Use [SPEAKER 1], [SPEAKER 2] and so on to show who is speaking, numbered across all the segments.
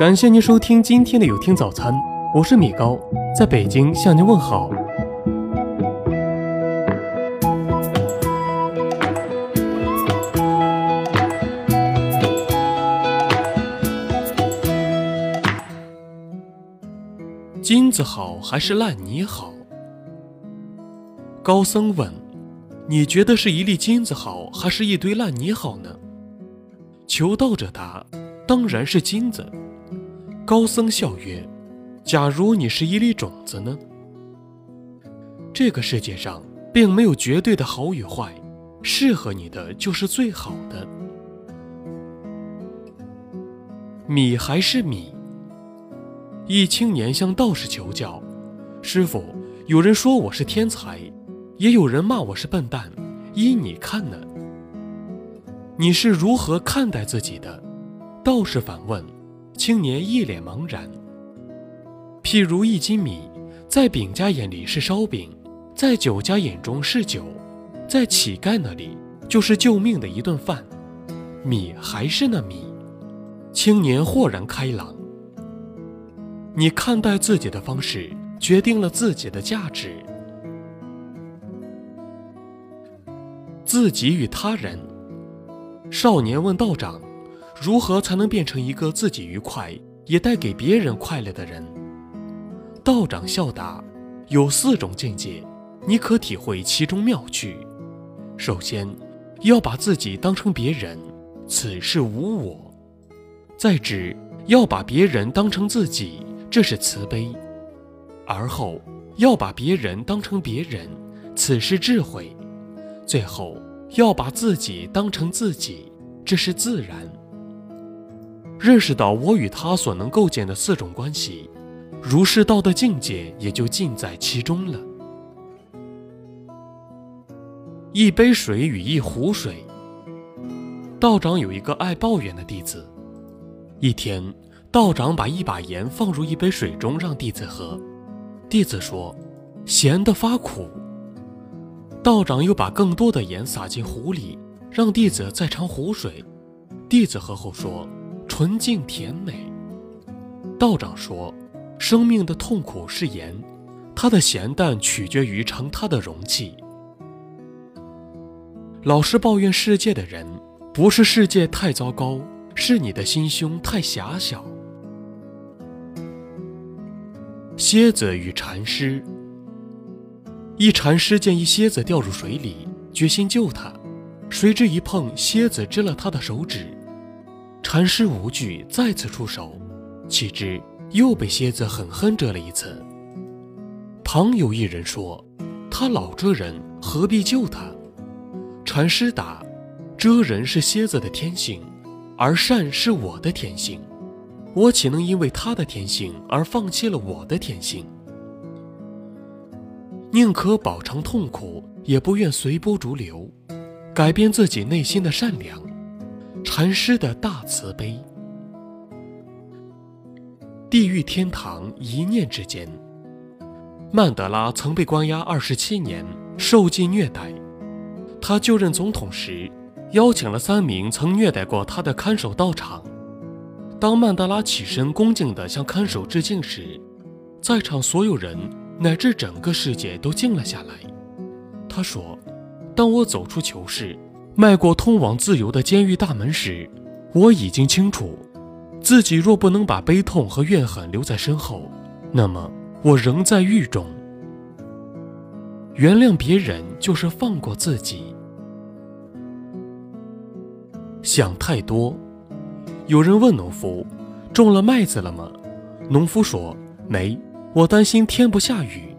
[SPEAKER 1] 感谢您收听今天的有听早餐，我是米高，在北京向您问好。金子好还是烂泥好？高僧问：“你觉得是一粒金子好，还是一堆烂泥好呢？”求道者答：“当然是金子。”高僧笑曰：“假如你是一粒种子呢？”这个世界上并没有绝对的好与坏，适合你的就是最好的。米还是米。一青年向道士求教：“师傅，有人说我是天才，也有人骂我是笨蛋，依你看呢？你是如何看待自己的？”道士反问。青年一脸茫然。譬如一斤米，在饼家眼里是烧饼，在酒家眼中是酒，在乞丐那里就是救命的一顿饭。米还是那米。青年豁然开朗。你看待自己的方式，决定了自己的价值。自己与他人。少年问道长：“如何才能变成一个自己愉快，也带给别人快乐的人？”道长笑答：“有四种境界，你可体会其中妙趣。首先，要把自己当成别人，此事无我；再之，要把别人当成自己。”这是慈悲，而后要把别人当成别人，此是智慧；最后要把自己当成自己，这是自然。认识到我与他所能构建的四种关系，儒释道的境界也就尽在其中了。一杯水与一壶水。道长有一个爱抱怨的弟子，一天。道长把一把盐放入一杯水中，让弟子喝。弟子说：“咸的发苦。”道长又把更多的盐撒进壶里，让弟子再尝壶水。弟子喝后说：“纯净甜美。”道长说：“生命的痛苦是盐，它的咸淡取决于盛它的容器。”老是抱怨世界的人，不是世界太糟糕，是你的心胸太狭小。蝎子与禅师。一禅师见一蝎子掉入水里，决心救它，谁知一碰，蝎子蛰了他的手指。禅师无惧，再次出手，岂知又被蝎子狠狠蛰了一次。旁有一人说：“他老蛰人，何必救他？”禅师答：“蛰人是蝎子的天性，而善是我的天性。”我岂能因为他的天性而放弃了我的天性？宁可饱尝痛苦，也不愿随波逐流，改变自己内心的善良。禅师的大慈悲。地狱天堂一念之间。曼德拉曾被关押二十七年，受尽虐待。他就任总统时，邀请了三名曾虐待过他的看守到场。当曼德拉起身恭敬地向看守致敬时，在场所有人乃至整个世界都静了下来。他说：“当我走出囚室，迈过通往自由的监狱大门时，我已经清楚，自己若不能把悲痛和怨恨留在身后，那么我仍在狱中。原谅别人就是放过自己。想太多。”有人问农夫：“种了麦子了吗？”农夫说：“没，我担心天不下雨。”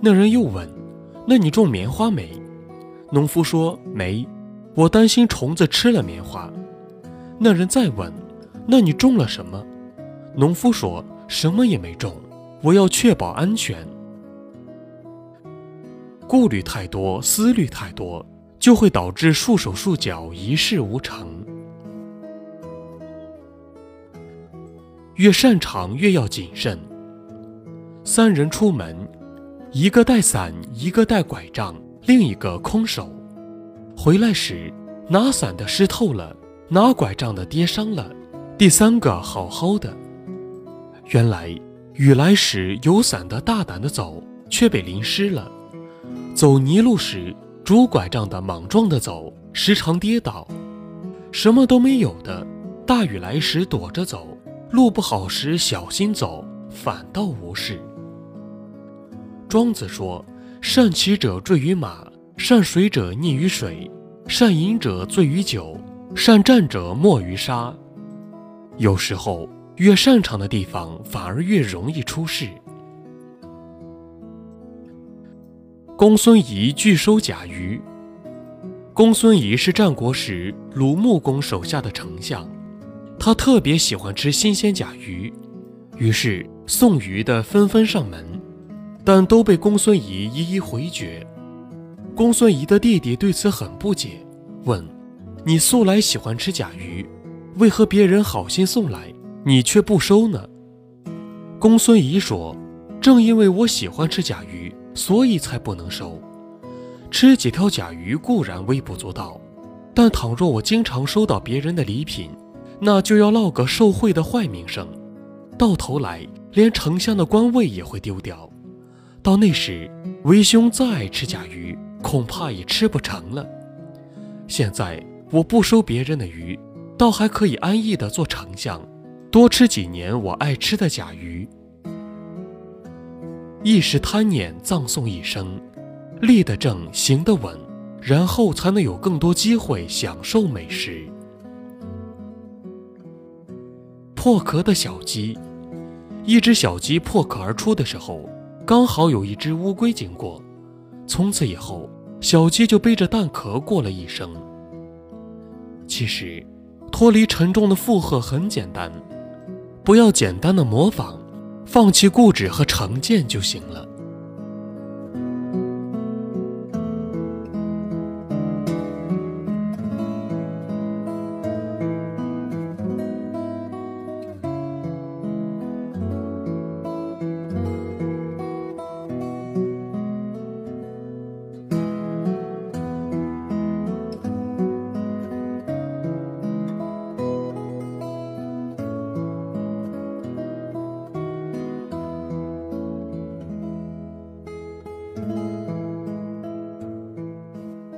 [SPEAKER 1] 那人又问：“那你种棉花没？”农夫说：“没，我担心虫子吃了棉花。”那人再问：“那你种了什么？”农夫说：“什么也没种，我要确保安全。”顾虑太多，思虑太多，就会导致束手束脚，一事无成。越擅长越要谨慎。三人出门，一个带伞，一个带拐杖，另一个空手。回来时，拿伞的湿透了，拿拐杖的跌伤了，第三个好好的。原来雨来时有伞的大胆的走，却被淋湿了；走泥路时拄拐杖的莽撞的走，时常跌倒。什么都没有的，大雨来时躲着走，路不好时小心走，反倒无事。庄子说：“善骑者坠于马，善水者溺于水，善饮者醉于酒，善战者没于沙。”有时候，越擅长的地方，反而越容易出事。公孙仪拒收甲鱼。公孙仪是战国时鲁穆公手下的丞相，他特别喜欢吃新鲜甲鱼，于是送鱼的纷纷上门，但都被公孙仪一一回绝。公孙仪的弟弟对此很不解，问：“你素来喜欢吃甲鱼？”为何别人好心送来，你却不收呢？公孙仪说：“正因为我喜欢吃甲鱼，所以才不能收。吃几条甲鱼固然微不足道，但倘若我经常收到别人的礼品，那就要落个受贿的坏名声，到头来连丞相的官位也会丢掉。到那时，为兄再爱吃甲鱼，恐怕也吃不成了。现在我不收别人的鱼。”倒还可以安逸的做丞相，多吃几年我爱吃的甲鱼。一时贪念葬送一生，立得正，行得稳，然后才能有更多机会享受美食。破壳的小鸡，一只小鸡破壳而出的时候，刚好有一只乌龟经过，从此以后，小鸡就背着蛋壳过了一生。其实。脱离沉重的负荷很简单，不要简单的模仿，放弃固执和成见就行了。